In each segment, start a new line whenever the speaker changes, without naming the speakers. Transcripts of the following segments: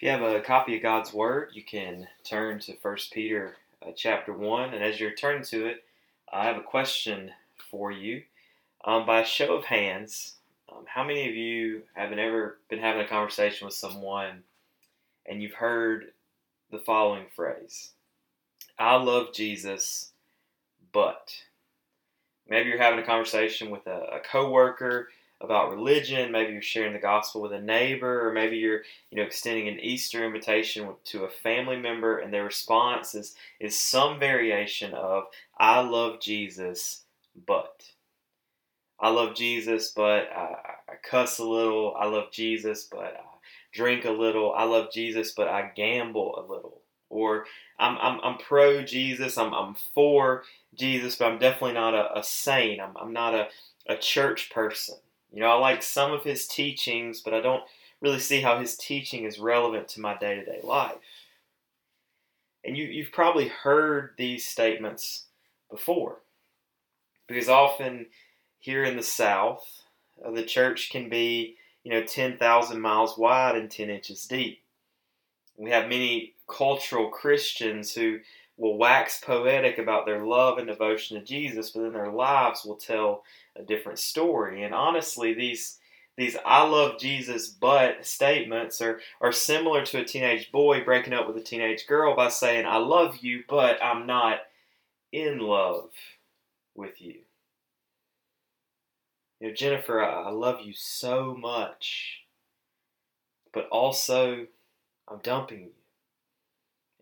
If you have a copy of God's Word, you can turn to 1 Peter uh, chapter 1. And as you're turning to it, I have a question for you. Um, by show of hands, um, how many of you have ever been having a conversation with someone and you've heard the following phrase I love Jesus, but. Maybe you're having a conversation with a, a coworker about religion. Maybe you're sharing the gospel with a neighbor, or maybe you're, you know, extending an Easter invitation to a family member, and their response is is some variation of "I love Jesus, but." I love Jesus, but I, I cuss a little. I love Jesus, but I drink a little. I love Jesus, but I gamble a little. Or I'm, I'm, I'm pro Jesus. I'm, I'm for Jesus, but I'm definitely not a, a saint. I'm, I'm not a, a church person. You know, I like some of his teachings, but I don't really see how his teaching is relevant to my day to day life. And you, you've probably heard these statements before. Because often here in the South, uh, the church can be, you know, 10,000 miles wide and 10 inches deep. We have many cultural Christians who will wax poetic about their love and devotion to Jesus, but then their lives will tell a different story. And honestly, these these I love Jesus but statements are, are similar to a teenage boy breaking up with a teenage girl by saying, I love you, but I'm not in love with you. You know, Jennifer, I, I love you so much, but also I'm dumping you.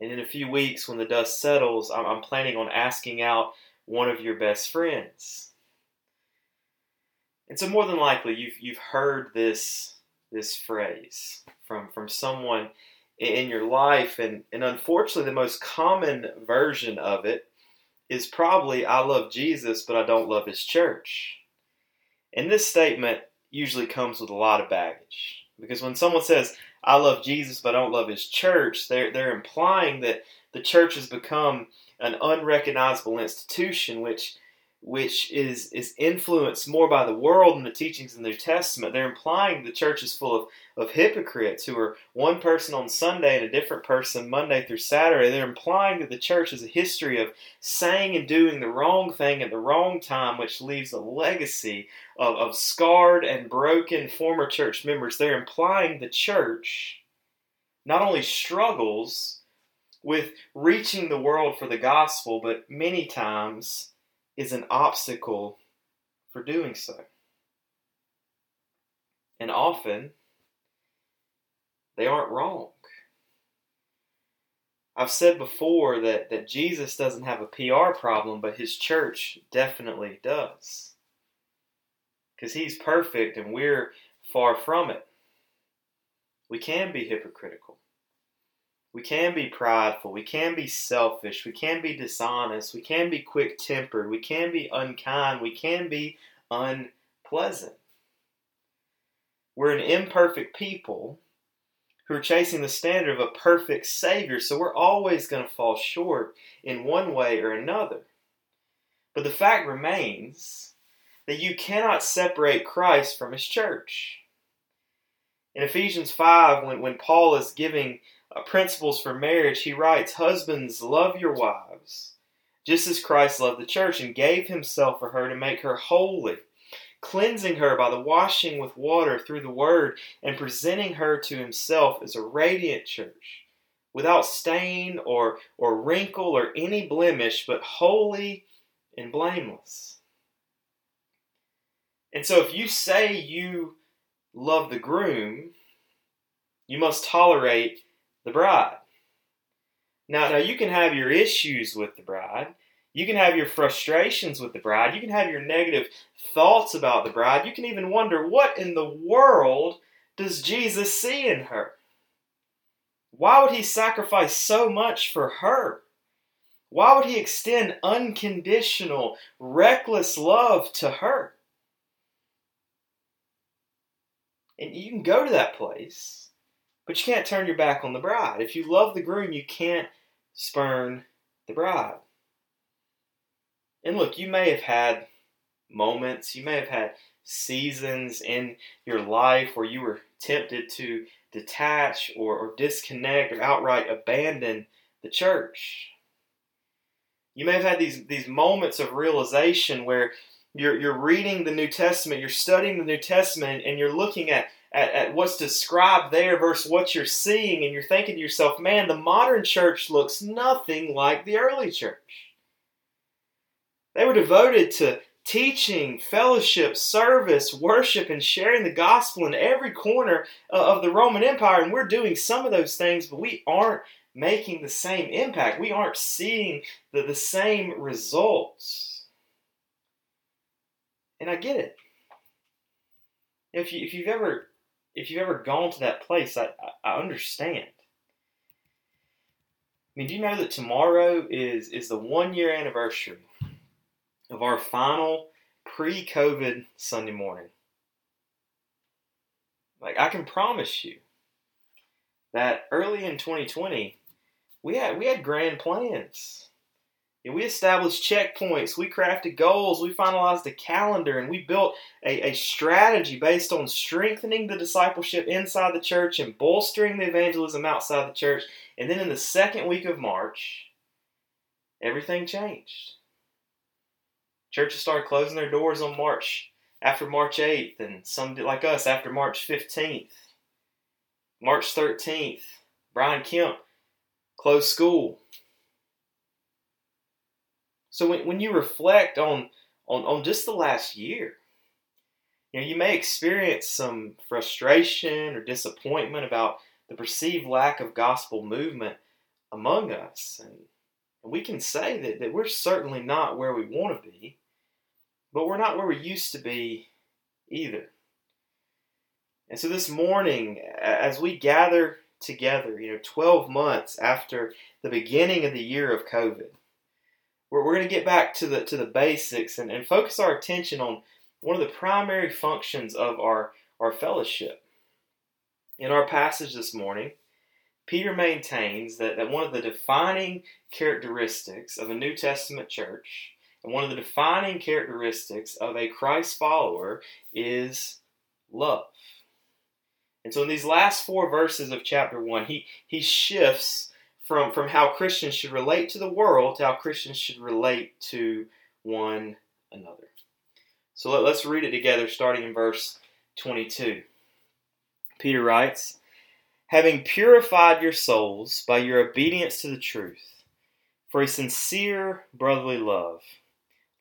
And in a few weeks, when the dust settles, I'm, I'm planning on asking out one of your best friends. And so, more than likely, you've you've heard this this phrase from from someone in your life, and and unfortunately, the most common version of it is probably "I love Jesus, but I don't love His church." And this statement usually comes with a lot of baggage because when someone says I love Jesus, but I don't love His church, they're they're implying that the church has become an unrecognizable institution, which which is is influenced more by the world and the teachings in the New Testament. They're implying the church is full of, of hypocrites who are one person on Sunday and a different person Monday through Saturday. They're implying that the church is a history of saying and doing the wrong thing at the wrong time, which leaves a legacy of, of scarred and broken former church members. They're implying the church not only struggles with reaching the world for the gospel, but many times is an obstacle for doing so. And often, they aren't wrong. I've said before that, that Jesus doesn't have a PR problem, but his church definitely does. Because he's perfect and we're far from it. We can be hypocritical. We can be prideful. We can be selfish. We can be dishonest. We can be quick tempered. We can be unkind. We can be unpleasant. We're an imperfect people who are chasing the standard of a perfect Savior, so we're always going to fall short in one way or another. But the fact remains that you cannot separate Christ from His church. In Ephesians 5, when, when Paul is giving uh, principles for marriage, he writes, Husbands, love your wives, just as Christ loved the church and gave himself for her to make her holy, cleansing her by the washing with water through the word, and presenting her to himself as a radiant church, without stain or, or wrinkle or any blemish, but holy and blameless. And so, if you say you love the groom, you must tolerate the bride. Now, now you can have your issues with the bride. You can have your frustrations with the bride. You can have your negative thoughts about the bride. You can even wonder what in the world does Jesus see in her? Why would he sacrifice so much for her? Why would he extend unconditional, reckless love to her? And you can go to that place but you can't turn your back on the bride. If you love the groom, you can't spurn the bride. And look, you may have had moments, you may have had seasons in your life where you were tempted to detach or, or disconnect or outright abandon the church. You may have had these, these moments of realization where you're, you're reading the New Testament, you're studying the New Testament, and you're looking at, at, at what's described there versus what you're seeing, and you're thinking to yourself, man, the modern church looks nothing like the early church. They were devoted to teaching, fellowship, service, worship, and sharing the gospel in every corner of the Roman Empire. And we're doing some of those things, but we aren't making the same impact. We aren't seeing the, the same results. And I get it. If you if you've ever if you've ever gone to that place, I, I understand. I mean, do you know that tomorrow is is the one year anniversary of our final pre COVID Sunday morning. Like, I can promise you that early in 2020, we had, we had grand plans. And we established checkpoints, we crafted goals, we finalized a calendar, and we built a, a strategy based on strengthening the discipleship inside the church and bolstering the evangelism outside the church. And then in the second week of March, everything changed. Churches started closing their doors on March after March 8th, and some like us after March 15th. March 13th, Brian Kemp closed school. So when, when you reflect on, on, on just the last year, you know, you may experience some frustration or disappointment about the perceived lack of gospel movement among us. And we can say that, that we're certainly not where we want to be, but we're not where we used to be either. And so this morning, as we gather together, you know, 12 months after the beginning of the year of COVID, we're, we're going to get back to the, to the basics and, and focus our attention on one of the primary functions of our, our fellowship. In our passage this morning, Peter maintains that, that one of the defining characteristics of a New Testament church and one of the defining characteristics of a Christ follower is love. And so in these last four verses of chapter 1, he, he shifts from, from how Christians should relate to the world to how Christians should relate to one another. So let, let's read it together, starting in verse 22. Peter writes, having purified your souls by your obedience to the truth, for a sincere brotherly love.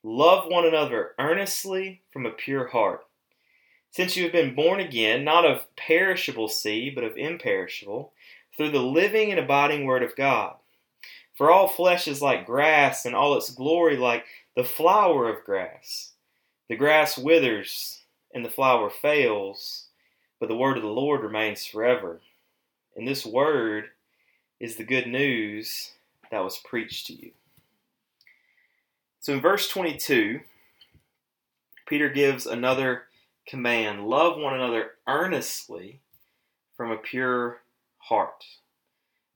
Love one another earnestly from a pure heart. Since you have been born again, not of perishable seed, but of imperishable, through the living and abiding Word of God. For all flesh is like grass, and all its glory like the flower of grass. The grass withers, and the flower fails, but the word of the Lord remains forever. And this word is the good news that was preached to you. So in verse 22, Peter gives another command love one another earnestly from a pure heart.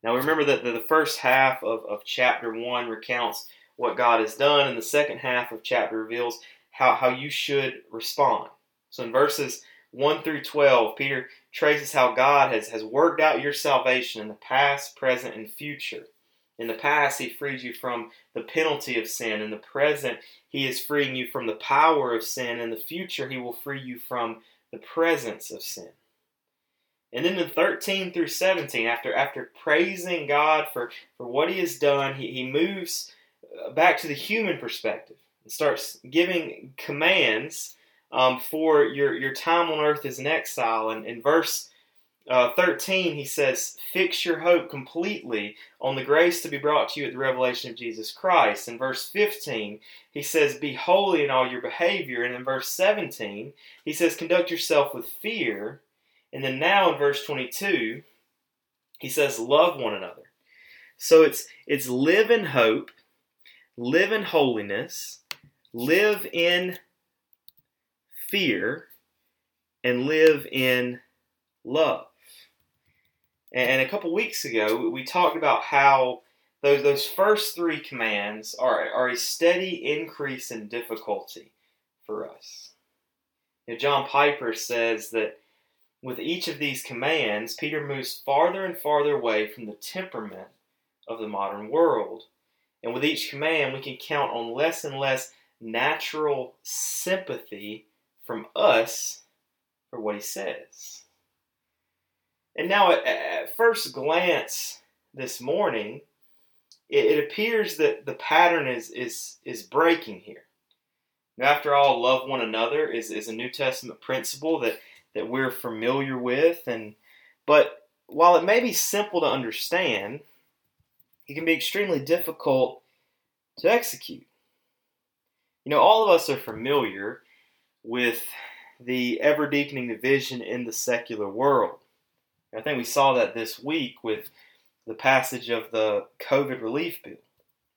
Now remember that the first half of, of chapter 1 recounts what God has done, and the second half of chapter reveals how, how you should respond. So in verses 1 through 12, Peter traces how God has, has worked out your salvation in the past, present, and future. In the past, He freed you from the penalty of sin. In the present, He is freeing you from the power of sin. In the future, He will free you from the presence of sin. And then in 13 through 17, after, after praising God for, for what He has done, he, he moves back to the human perspective and starts giving commands um, for your, your time on earth as an exile. And in verse uh, 13, he says, Fix your hope completely on the grace to be brought to you at the revelation of Jesus Christ. In verse 15, he says, Be holy in all your behavior. And in verse 17, he says, Conduct yourself with fear. And then now in verse 22, he says, Love one another. So it's, it's live in hope, live in holiness, live in fear and live in love. And a couple weeks ago, we talked about how those, those first three commands are, are a steady increase in difficulty for us. You know, John Piper says that with each of these commands, Peter moves farther and farther away from the temperament of the modern world. And with each command, we can count on less and less natural sympathy from us for what he says. And now, at, first glance this morning, it, appears that the pattern is, is, is breaking here. Now, after all, love one another is, is a New Testament principle that that we're familiar with and but while it may be simple to understand, it can be extremely difficult to execute. You know, all of us are familiar with the ever deepening division in the secular world. I think we saw that this week with the passage of the COVID relief bill.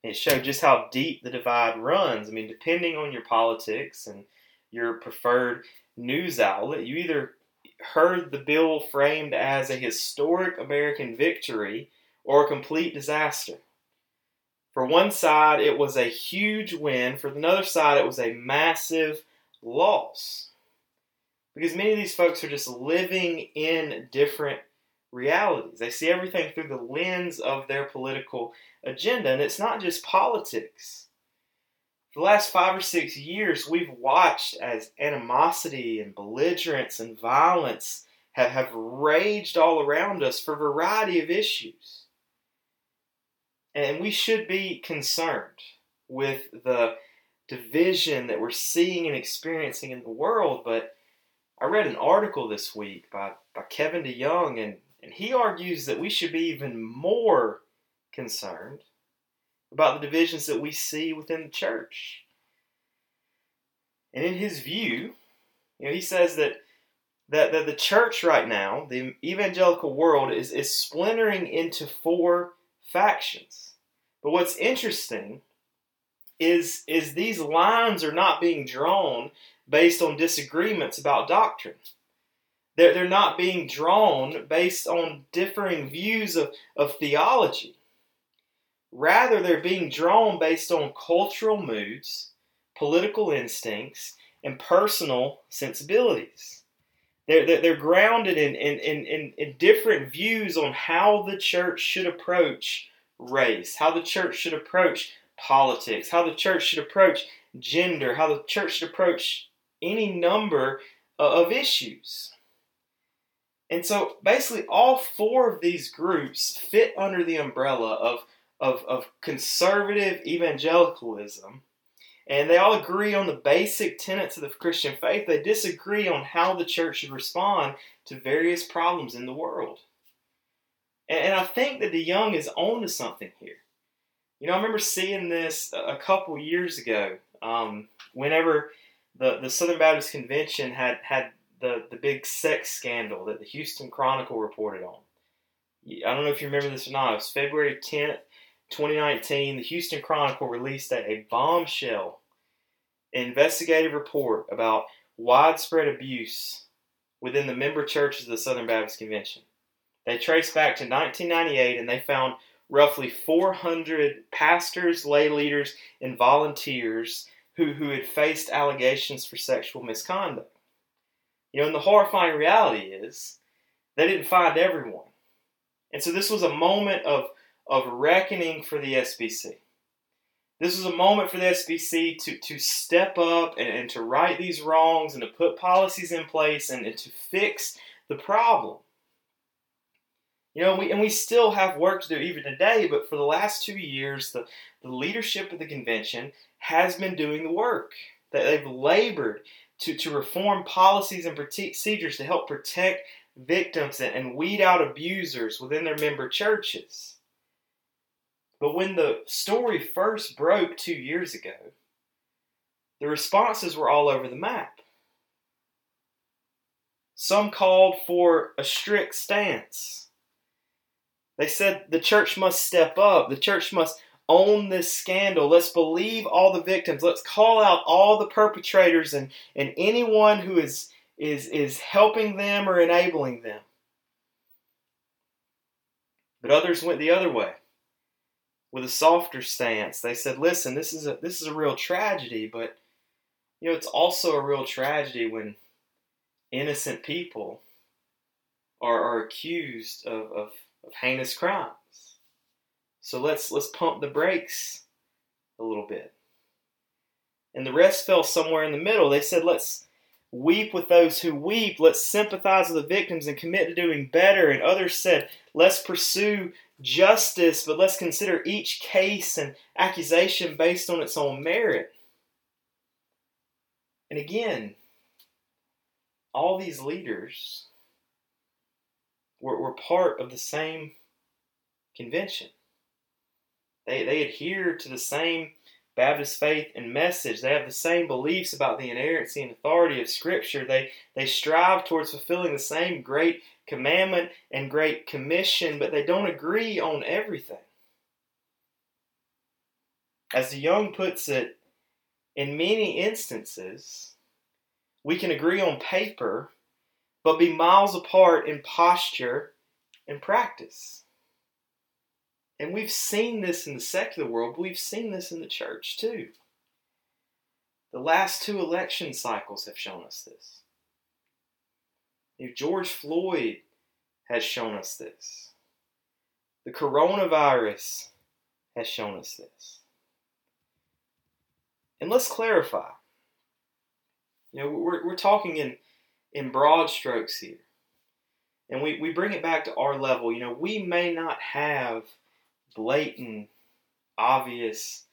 It showed just how deep the divide runs. I mean, depending on your politics and your preferred news outlet, you either heard the bill framed as a historic American victory or a complete disaster. For one side, it was a huge win. For the other side, it was a massive loss. Because many of these folks are just living in different realities. They see everything through the lens of their political agenda. And it's not just politics the last five or six years, we've watched as animosity and belligerence and violence have, have raged all around us for a variety of issues. And we should be concerned with the division that we're seeing and experiencing in the world. But I read an article this week by, by Kevin DeYoung, and, and he argues that we should be even more concerned about the divisions that we see within the church. And in his view, you know, he says that that, that the church right now, the evangelical world, is, is splintering into four factions. But what's interesting is, is these lines are not being drawn based on disagreements about doctrine. They're, they're not being drawn based on differing views of, of theology. Rather, they're being drawn based on cultural moods, political instincts, and personal sensibilities. They're, they're, grounded in, in, in, in, different views on how the church should approach race, how the church should approach politics, how the church should approach gender, how the church should approach any number of issues. And so basically, all four of these groups fit under the umbrella of of, of conservative evangelicalism, and they all agree on the basic tenets of the Christian faith. They disagree on how the church should respond to various problems in the world. And, I think that DeYoung is on to something here. You know, I remember seeing this a couple years ago. Um, whenever the, the Southern Baptist Convention had had the, the big sex scandal that the Houston Chronicle reported on. I don't know if you remember this or not. It was February 10th, 2019, the Houston Chronicle released a, bombshell investigative report about widespread abuse within the member churches of the Southern Baptist Convention. They traced back to 1998 and they found roughly 400 pastors, lay leaders, and volunteers who, who had faced allegations for sexual misconduct. You know, and the horrifying reality is they didn't find everyone. And so this was a moment of of reckoning for the SBC. This was a moment for the SBC to, to step up and, and to right these wrongs and to put policies in place and, and to fix the problem. You know, we, and we still have work to do even today, but for the last two years, the, the leadership of the convention has been doing the work. That they've labored to, to reform policies and procedures to help protect victims and, and weed out abusers within their member churches. But when the story first broke two years ago, the responses were all over the map. Some called for a strict stance. They said the church must step up, the church must own this scandal. Let's believe all the victims. Let's call out all the perpetrators and, and anyone who is, is, is helping them or enabling them. But others went the other way with a softer stance. They said, "Listen, this is a this is a real tragedy, but you know it's also a real tragedy when innocent people are, are accused of, of, of heinous crimes. So let's let's pump the brakes a little bit. And the rest fell somewhere in the middle. They said, let's weep with those who weep. Let's sympathize with the victims and commit to doing better. And others said, let's pursue justice, but let's consider each case and accusation based on its own merit. And again, all these leaders were, were part of the same convention. They, they adhere to the same Baptist faith and message. They have the same beliefs about the inerrancy and authority of Scripture. They, they strive towards fulfilling the same great commandment and great commission, but they don't agree on everything. As the DeYoung puts it, in many instances, we can agree on paper, but be miles apart in posture and practice. And we've seen this in the secular world, but we've seen this in the church too. The last two election cycles have shown us this. If George Floyd has shown us this. The coronavirus has shown us this. And let's clarify. You know, we're, we're talking in, in broad strokes here. And we, we bring it back to our level. You know, we may not have blatant, obvious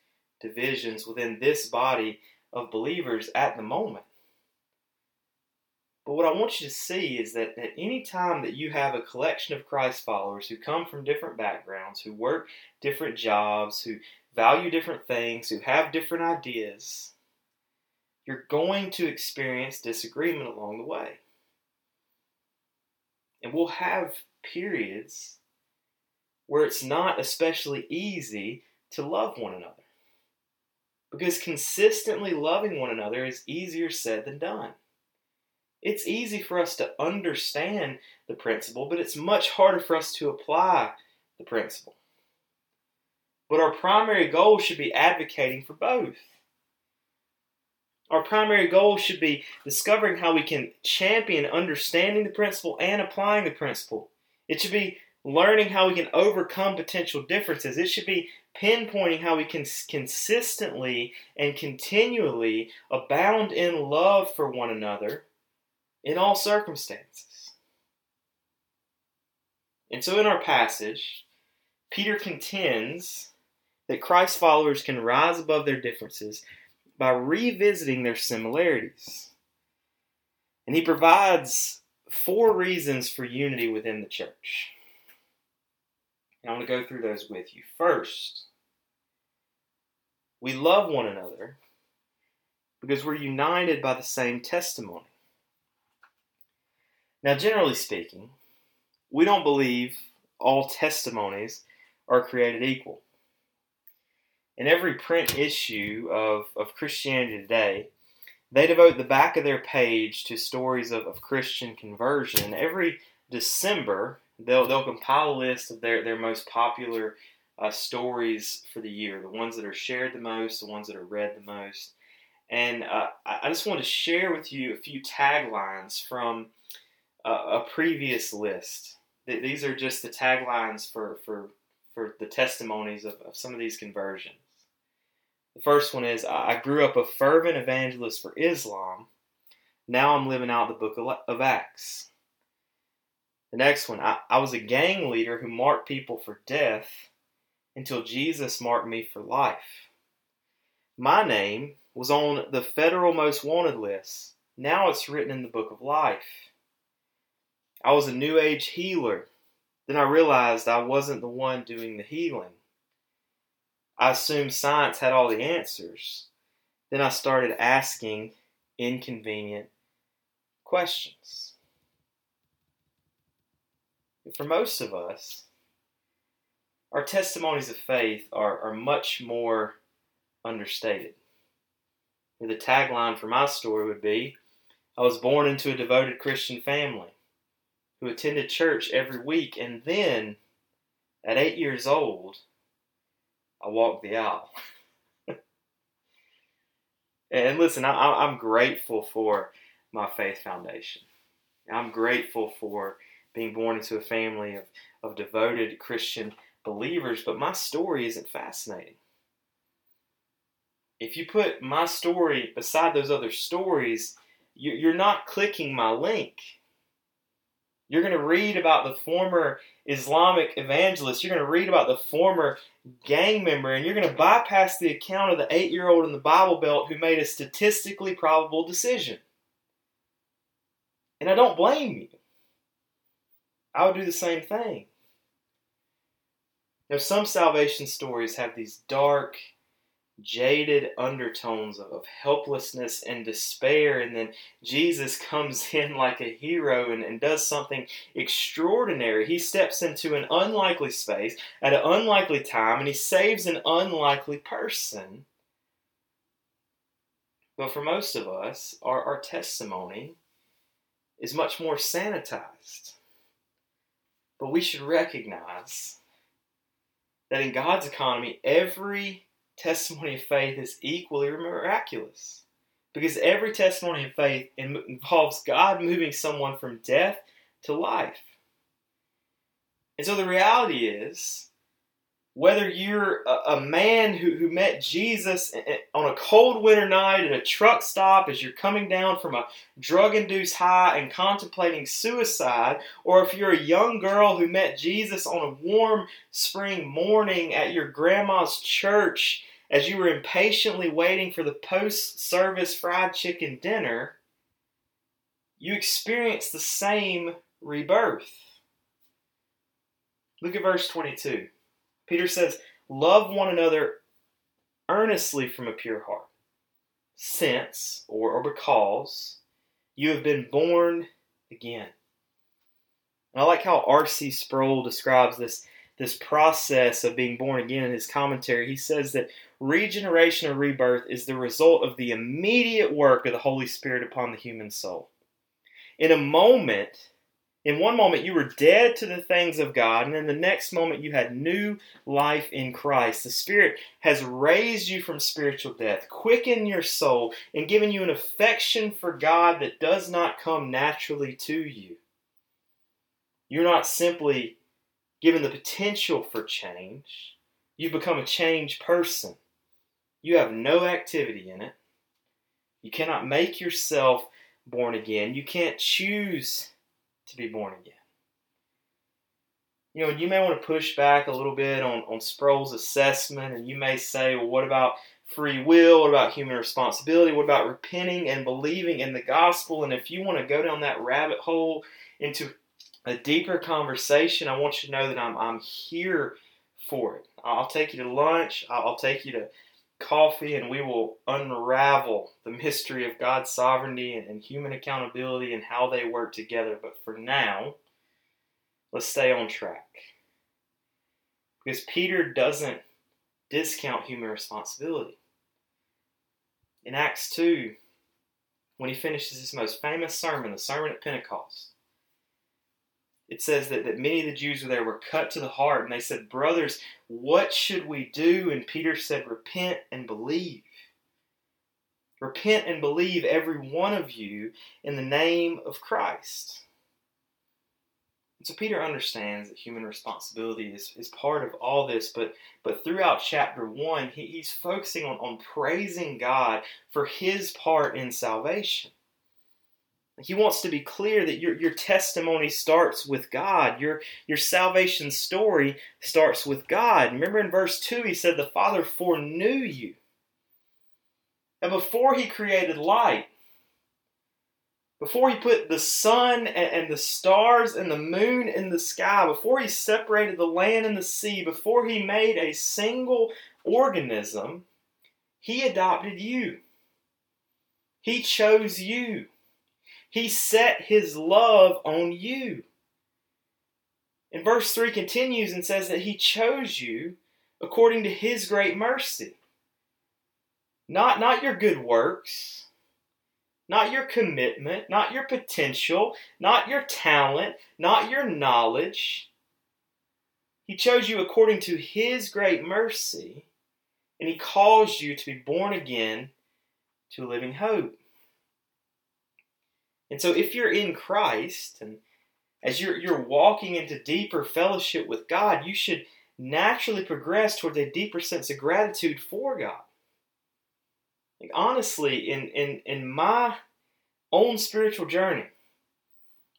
divisions within this body of believers at the moment. But what I want you to see is that at any time that you have a collection of Christ followers who come from different backgrounds, who work different jobs, who value different things, who have different ideas, you're going to experience disagreement along the way. And we'll have periods where it's not especially easy to love one another. Because consistently loving one another is easier said than done. It's easy for us to understand the principle, but it's much harder for us to apply the principle. But our primary goal should be advocating for both. Our primary goal should be discovering how we can champion understanding the principle and applying the principle. It should be learning how we can overcome potential differences. It should be pinpointing how we can consistently and continually abound in love for one another in all circumstances. And so in our passage, Peter contends that Christ followers can rise above their differences by revisiting their similarities. And he provides four reasons for unity within the church. And I want to go through those with you. First, we love one another because we're united by the same testimony. Now, generally speaking, we don't believe all testimonies are created equal. In every print issue of, of Christianity Today, they devote the back of their page to stories of, of Christian conversion. Every December, they'll, they'll compile a list of their, their most popular uh, stories for the year, the ones that are shared the most, the ones that are read the most. And uh, I just want to share with you a few taglines from a, a previous list. These are just the taglines for, for, for the testimonies of, of some of these conversions. The first one is I grew up a fervent evangelist for Islam. Now I'm living out the book of Acts. The next one I, I was a gang leader who marked people for death until Jesus marked me for life. My name was on the federal most wanted list. Now it's written in the book of life. I was a new age healer. Then I realized I wasn't the one doing the healing. I assumed science had all the answers. Then I started asking inconvenient questions. For most of us, our testimonies of faith are, are much more understated. The tagline for my story would be I was born into a devoted Christian family who attended church every week, and then at eight years old, I walked the aisle. and listen, I, am grateful for my faith foundation. I'm grateful for being born into a family of, of devoted Christian believers, but my story isn't fascinating. If you put my story beside those other stories, you're not clicking my link. You're going to read about the former Islamic evangelist. You're going to read about the former gang member, and you're going to bypass the account of the eight year old in the Bible Belt who made a statistically probable decision. And I don't blame you. I would do the same thing. Now, some salvation stories have these dark, jaded undertones of helplessness and despair, and then Jesus comes in like a hero and, and does something extraordinary. He steps into an unlikely space at an unlikely time, and he saves an unlikely person. But for most of us, our, our testimony is much more sanitized. But we should recognize that in God's economy, every testimony of faith is equally miraculous. Because every testimony of faith involves God moving someone from death to life. And so the reality is whether you're a, a man who, who met Jesus on a cold winter night at a truck stop as you're coming down from a drug induced high and contemplating suicide, or if you're a young girl who met Jesus on a warm spring morning at your grandma's church as you were impatiently waiting for the post service fried chicken dinner, you experience the same rebirth. Look at verse 22. Peter says, Love one another earnestly from a pure heart, since, or, or because, you have been born again. And I like how R.C. Sproul describes this, this process of being born again in his commentary. He says that regeneration or rebirth is the result of the immediate work of the Holy Spirit upon the human soul. In a moment, in one moment, you were dead to the things of God, and in the next moment, you had new life in Christ. The Spirit has raised you from spiritual death, quickened your soul, and given you an affection for God that does not come naturally to you. You're not simply given the potential for change, you've become a changed person. You have no activity in it. You cannot make yourself born again. You can't choose to be born again. You know, you may want to push back a little bit on, on Sproul's assessment, and you may say, well, what about free will? What about human responsibility? What about repenting and believing in the gospel? And if you want to go down that rabbit hole into a deeper conversation, I want you to know that I'm, I'm here for it. I'll take you to lunch, I'll take you to coffee and we will unravel the mystery of God's sovereignty and, and, human accountability and how they work together. But for now, let's stay on track. Because Peter doesn't discount human responsibility. In Acts 2, when he finishes his most famous sermon, the Sermon at Pentecost, it says that, that many of the Jews were there were cut to the heart, and they said, Brothers, what should we do? And Peter said, Repent and believe. Repent and believe, every one of you, in the name of Christ. And so Peter understands that human responsibility is, is part of all this, but, but throughout chapter 1, he, he's focusing on, on praising God for his part in salvation. He wants to be clear that your, your testimony starts with God. Your, your salvation story starts with God. Remember in verse 2, he said, The Father foreknew you. And before he created light, before he put the sun and, and the stars and the moon in the sky, before he separated the land and the sea, before he made a single organism, he adopted you. He chose you. He set his love on you. And verse 3 continues and says that he chose you according to his great mercy. Not, not your good works, not your commitment, not your potential, not your talent, not your knowledge. He chose you according to his great mercy, and he calls you to be born again to a living hope. And so if you're in Christ and as you're you're walking into deeper fellowship with God, you should naturally progress towards a deeper sense of gratitude for God. Like honestly, in in in my own spiritual journey,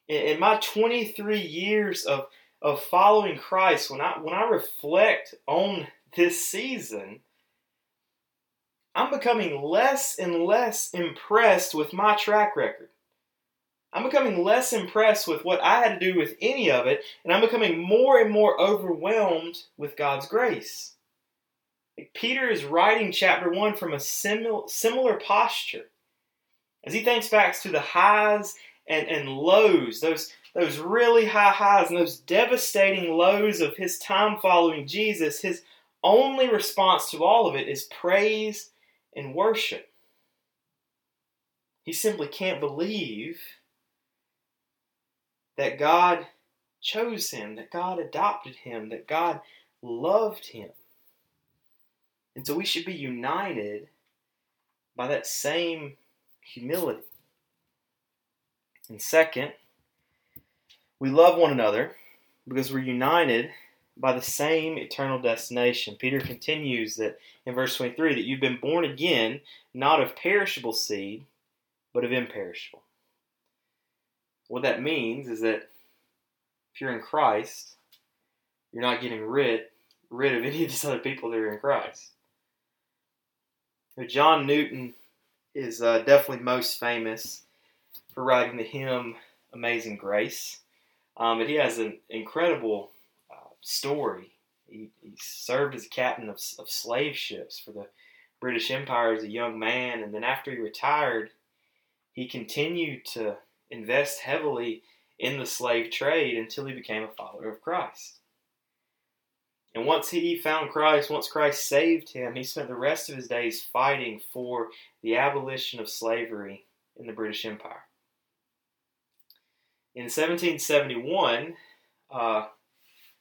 in, in my 23 years of of following Christ, when I when I reflect on this season, I'm becoming less and less impressed with my track record. I'm becoming less impressed with what I had to do with any of it, and I'm becoming more and more overwhelmed with God's grace. Peter is writing chapter 1 from a simil- similar posture. As he thinks back to the highs and, and lows, those, those really high highs and those devastating lows of his time following Jesus, his only response to all of it is praise and worship. He simply can't believe that God chose him, that God adopted him, that God loved him. And so we should be united by that same humility. And second, we love one another because we're united by the same eternal destination. Peter continues that in verse 23 that you've been born again, not of perishable seed, but of imperishable. What that means is that if you're in Christ, you're not getting rid rid of any of these other people that are in Christ. John Newton is uh, definitely most famous for writing the hymn "Amazing Grace," um, but he has an incredible uh, story. He, he, served as captain of, of slave ships for the British Empire as a young man, and then after he retired, he continued to invest heavily in the slave trade until he became a follower of Christ. And once he found Christ, once Christ saved him, he spent the rest of his days fighting for the abolition of slavery in the British Empire. In 1771, uh,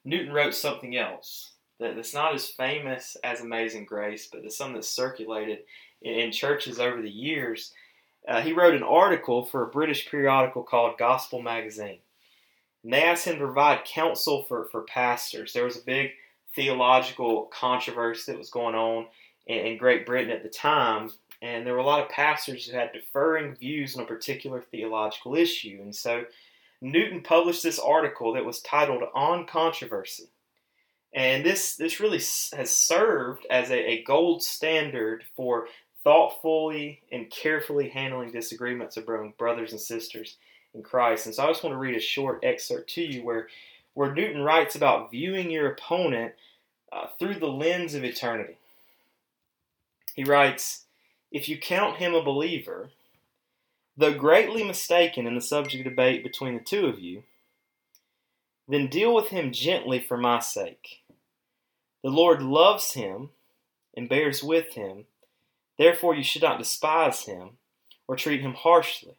Newton wrote something else that's not as famous as Amazing Grace, but it's something that's circulated in, in churches over the years uh, he wrote an article for a British periodical called Gospel Magazine. And they asked him to provide counsel for, for pastors. There was a big theological controversy that was going on in, in Great Britain at the time, and there were a lot of pastors who had differing views on a particular theological issue. And so Newton published this article that was titled On Controversy. And this, this really has served as a, a gold standard for thoughtfully and carefully handling disagreements among brothers and sisters in Christ. And so I just want to read a short excerpt to you where, where Newton writes about viewing your opponent uh, through the lens of eternity. He writes, If you count him a believer, though greatly mistaken in the subject debate between the two of you, then deal with him gently for my sake. The Lord loves him and bears with him Therefore, you should not despise him or treat him harshly.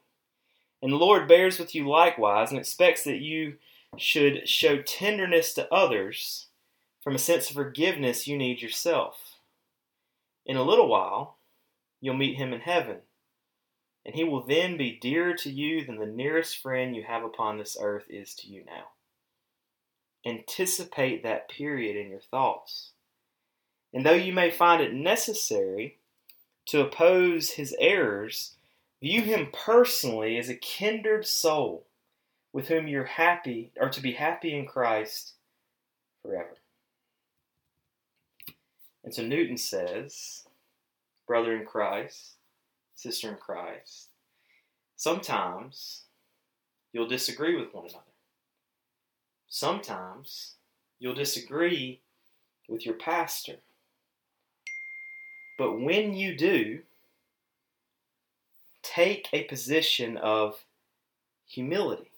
And the Lord bears with you likewise and expects that you should show tenderness to others from a sense of forgiveness you need yourself. In a little while, you'll meet him in heaven, and he will then be dearer to you than the nearest friend you have upon this earth is to you now. Anticipate that period in your thoughts. And though you may find it necessary to oppose his errors, view him personally as a kindred soul with whom you're happy or to be happy in Christ forever. And so Newton says, brother in Christ, sister in Christ, sometimes you'll disagree with one another. Sometimes you'll disagree with your pastor. But when you do, take a position of humility.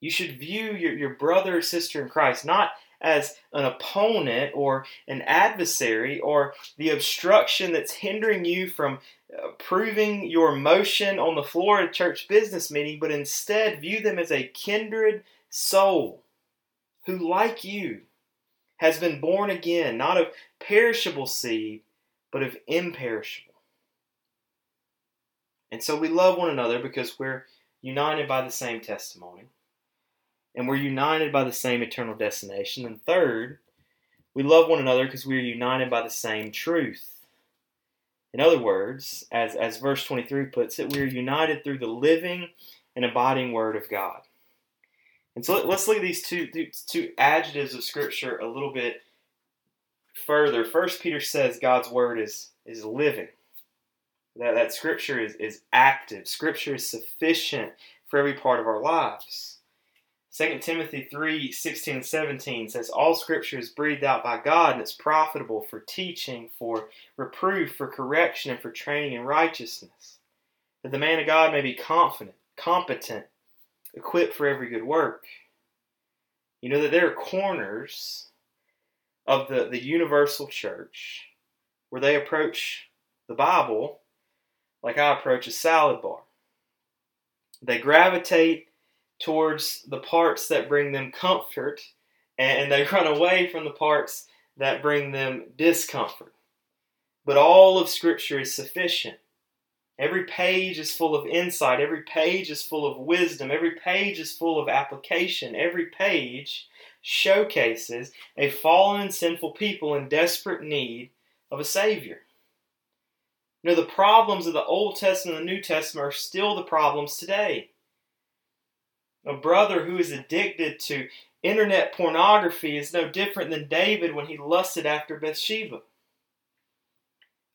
You should view your, your brother or sister in Christ not as an opponent or an adversary or the obstruction that's hindering you from uh, proving your motion on the floor of a church business meeting, but instead view them as a kindred soul who, like you, has been born again, not of perishable seed, but of imperishable. And so we love one another because we're united by the same testimony. And we're united by the same eternal destination. And third, we love one another because we are united by the same truth. In other words, as, as verse 23 puts it, we are united through the living and abiding Word of God. And so let, us look at these two, two adjectives of Scripture a little bit further. First, Peter says God's Word is, is living. That, that Scripture is, is active. Scripture is sufficient for every part of our lives. 2 Timothy 3 16 and 17 says, All scripture is breathed out by God and it's profitable for teaching, for reproof, for correction, and for training in righteousness, that the man of God may be confident, competent, equipped for every good work. You know that there are corners of the, the universal church where they approach the Bible like I approach a salad bar. They gravitate towards the parts that bring them comfort and they run away from the parts that bring them discomfort. But all of Scripture is sufficient. Every page is full of insight. Every page is full of wisdom. Every page is full of application. Every page showcases a fallen and sinful people in desperate need of a Savior. You know, the problems of the Old Testament and the New Testament are still the problems today a brother who is addicted to internet pornography is no different than David when he lusted after Bathsheba.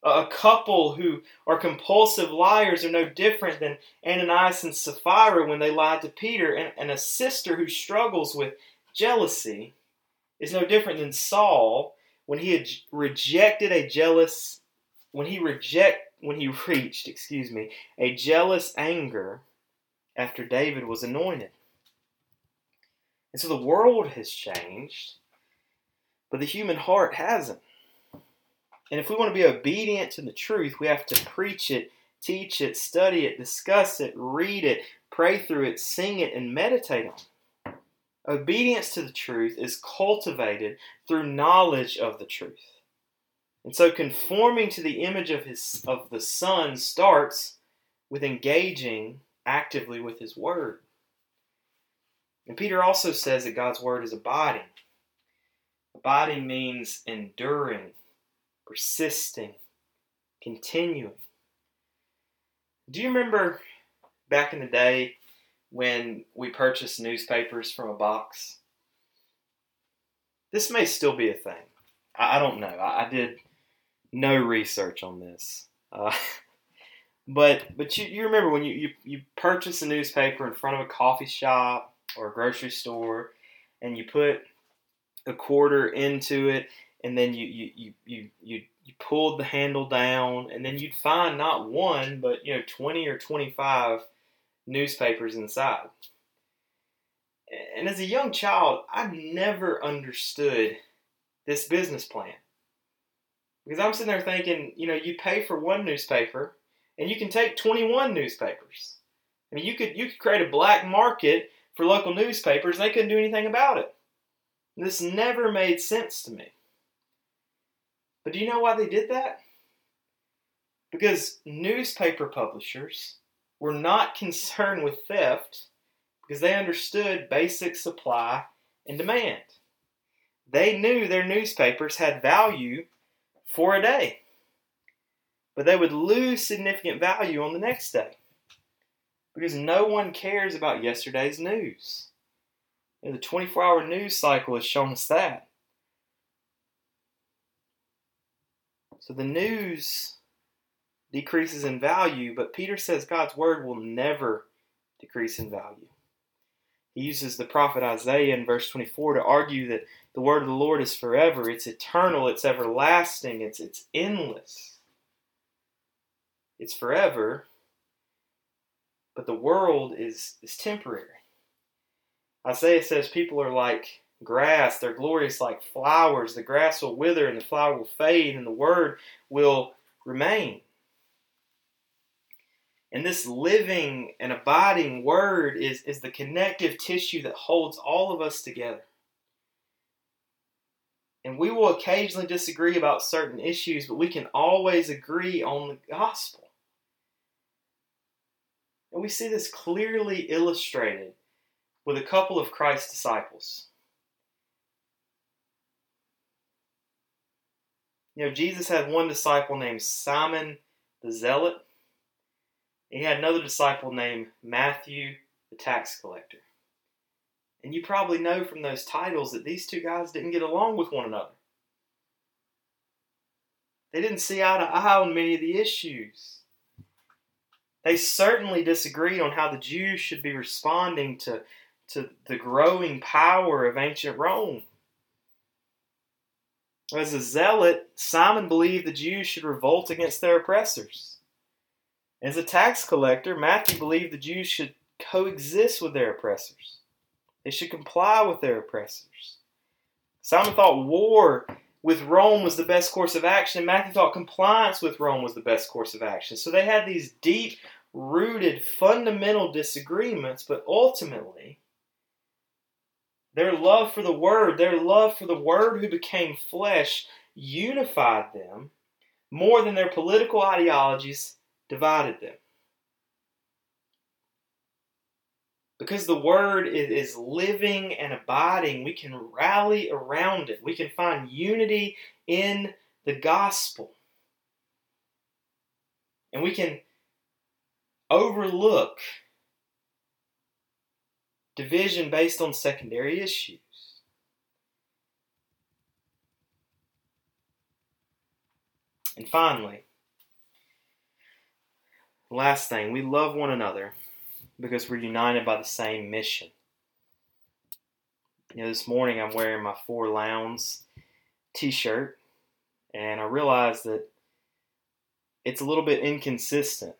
A couple who are compulsive liars are no different than Ananias and Sapphira when they lied to Peter, and, and a sister who struggles with jealousy is no different than Saul when he had rejected a jealous when he reject when he reached, excuse me, a jealous anger after David was anointed. And so the world has changed, but the human heart hasn't. And if we want to be obedient to the truth, we have to preach it, teach it, study it, discuss it, read it, pray through it, sing it, and meditate on it. Obedience to the truth is cultivated through knowledge of the truth. And so conforming to the image of his of the Son starts with engaging actively with his word. And Peter also says that God's word is abiding. Abiding means enduring, persisting, continuing. Do you remember back in the day when we purchased newspapers from a box? This may still be a thing. I, don't know. I, did no research on this. Uh, but but you, you remember when you, you, you purchase a newspaper in front of a coffee shop or a grocery store and you put a quarter into it and then you you, you, you, you, pulled the handle down and then you'd find not one but you know 20 or 25 newspapers inside and as a young child i never understood this business plan because i'm sitting there thinking you know you pay for one newspaper and you can take 21 newspapers i mean you could you could create a black market for local newspapers, they couldn't do anything about it. This never made sense to me. But do you know why they did that? Because newspaper publishers were not concerned with theft because they understood basic supply and demand. They knew their newspapers had value for a day, but they would lose significant value on the next day because no one cares about yesterday's news. And the 24 hour news cycle has shown us that. So the news decreases in value, but Peter says God's word will never decrease in value. He uses the prophet Isaiah in verse 24 to argue that the word of the Lord is forever, it's eternal, it's everlasting, it's, it's endless. It's forever, but the world is, is temporary. Isaiah says people are like grass, they're glorious like flowers. The grass will wither and the flower will fade, and the word will remain. And this living and abiding word is, is the connective tissue that holds all of us together. And we will occasionally disagree about certain issues, but we can always agree on the gospel. And we see this clearly illustrated with a couple of Christ's disciples. You know, Jesus had one disciple named Simon the Zealot. He had another disciple named Matthew the tax collector. And you probably know from those titles that these two guys didn't get along with one another. They didn't see eye to eye on many of the issues. They certainly disagreed on how the Jews should be responding to, to the growing power of ancient Rome. As a zealot, Simon believed the Jews should revolt against their oppressors. As a tax collector, Matthew believed the Jews should coexist with their oppressors. They should comply with their oppressors. Simon thought war with Rome was the best course of action, and Matthew thought compliance with Rome was the best course of action. So they had these deep rooted fundamental disagreements, but ultimately, their love for the Word, their love for the Word who became flesh, unified them more than their political ideologies divided them. Because the Word is living and abiding, we can rally around it. We can find unity in the gospel. And we can overlook division based on secondary issues. And finally, last thing, we love one another because we're united by the same mission. You know, this morning I'm wearing my For Lowndes t shirt, and I realized that it's a little bit inconsistent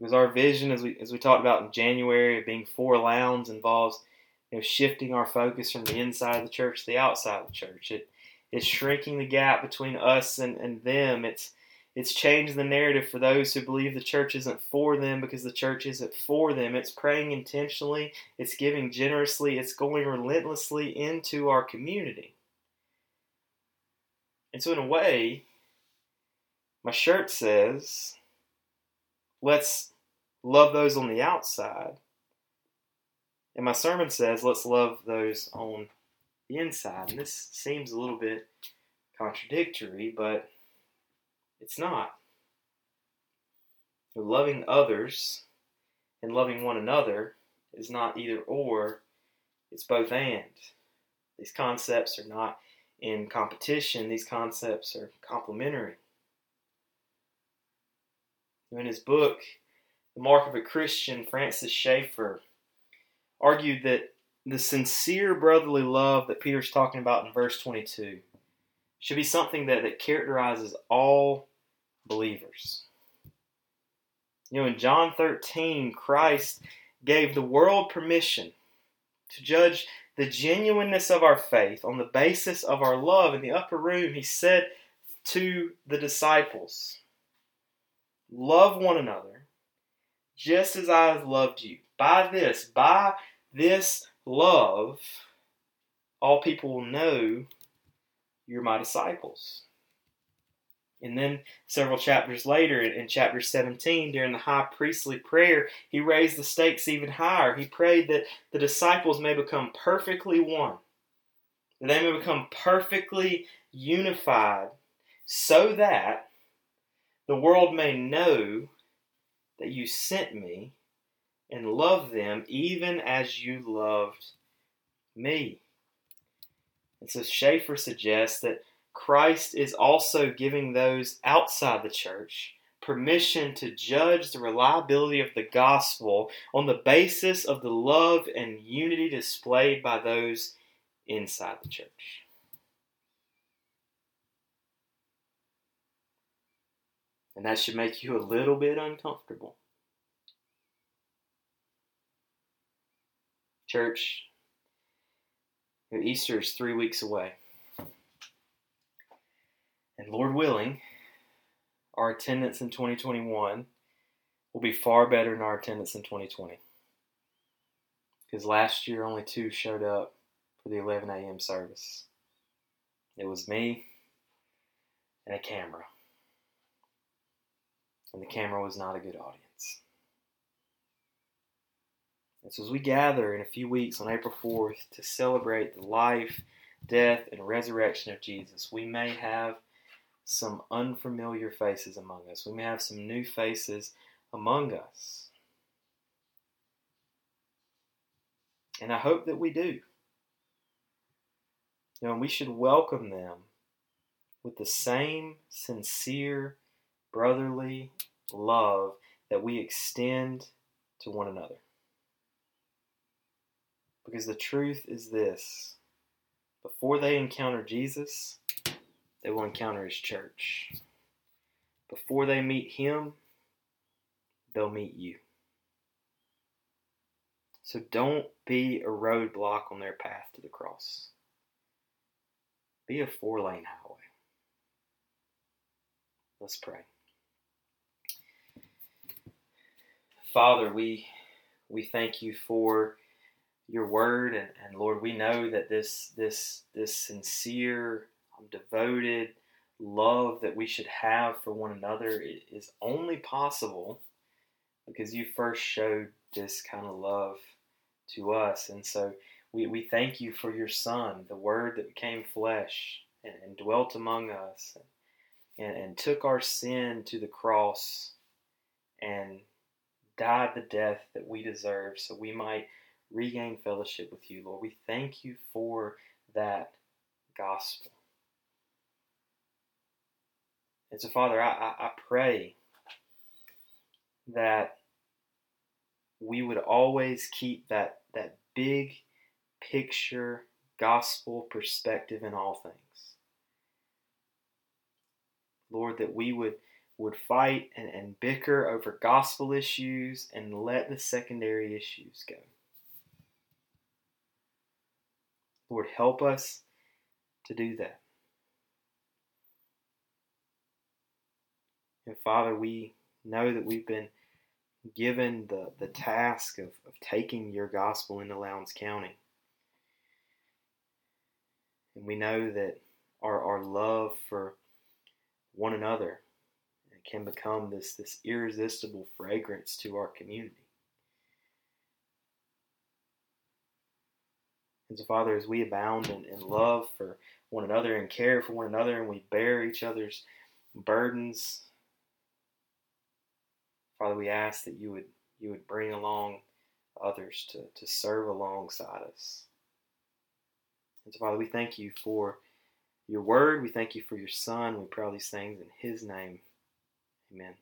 because our vision, as we as we talked about in January, of being for Lowndes involves you know shifting our focus from the inside of the church to the outside of the church. It it's shrinking the gap between us and, and them. It's it's changed the narrative for those who believe the church isn't for them because the church isn't for them. It's praying intentionally, it's giving generously, it's going relentlessly into our community. And so, in a way, my shirt says, let's love those on the outside. And my sermon says, let's love those on the inside. And this seems a little bit contradictory, but it's not. Loving others and loving one another is not either or, it's both and. These concepts are not in competition, these concepts are complementary. In his book, The Mark of a Christian, Francis Schaeffer argued that the sincere brotherly love that Peter's talking about in verse 22 should be something that, that characterizes all believers. You know, in John 13, Christ gave the world permission to judge the genuineness of our faith on the basis of our love. In the upper room, he said to the disciples, Love one another just as I have loved you. By this, by this love, all people will know you're my disciples. And then several chapters later, in, chapter 17, during the high priestly prayer, he raised the stakes even higher. He prayed that the disciples may become perfectly one, that they may become perfectly unified, so that the world may know that you sent me and love them even as you loved me. And so Schaeffer suggests that Christ is also giving those outside the church permission to judge the reliability of the gospel on the basis of the love and unity displayed by those inside the church. And that should make you a little bit uncomfortable. Church, Easter is three weeks away. And Lord willing, our attendance in 2021 will be far better than our attendance in 2020. Because last year only two showed up for the 11 a.m. service. It was me and a camera. And the camera was not a good audience. And so, as we gather in a few weeks on April 4th to celebrate the life, death, and resurrection of Jesus, we may have some unfamiliar faces among us. We may have some new faces among us. And I hope that we do. You know, we should welcome them with the same sincere brotherly love that we extend to one another. Because the truth is this before they encounter Jesus, they will encounter his church. Before they meet him, they'll meet you. So don't be a roadblock on their path to the cross. Be a four lane highway. Let's pray. Father, we we thank you for your word and, and Lord, we know that this this this sincere, um, devoted love that we should have for one another is only possible because you first showed this kind of love to us. And so we, we thank you for your Son, the Word that became flesh and, and dwelt among us and, and took our sin to the cross and died the death that we deserve so we might regain fellowship with you, Lord. We thank you for that gospel. And so, Father, I, I, I pray that we would always keep that, that big picture gospel perspective in all things. Lord, that we would would fight and, and bicker over gospel issues and let the secondary issues go. Lord, help us to do that. And Father, we know that we've been given the, the task of, of taking your gospel into Lowndes County. And we know that our, our love for one another can become this, this irresistible fragrance to our community. And so, Father, as we abound in, in love for one another and care for one another, and we bear each other's burdens, Father, we ask that you would you would bring along others to, to serve alongside us. And so, Father, we thank you for your word. We thank you for your Son. We pray all these things in His name. Amen.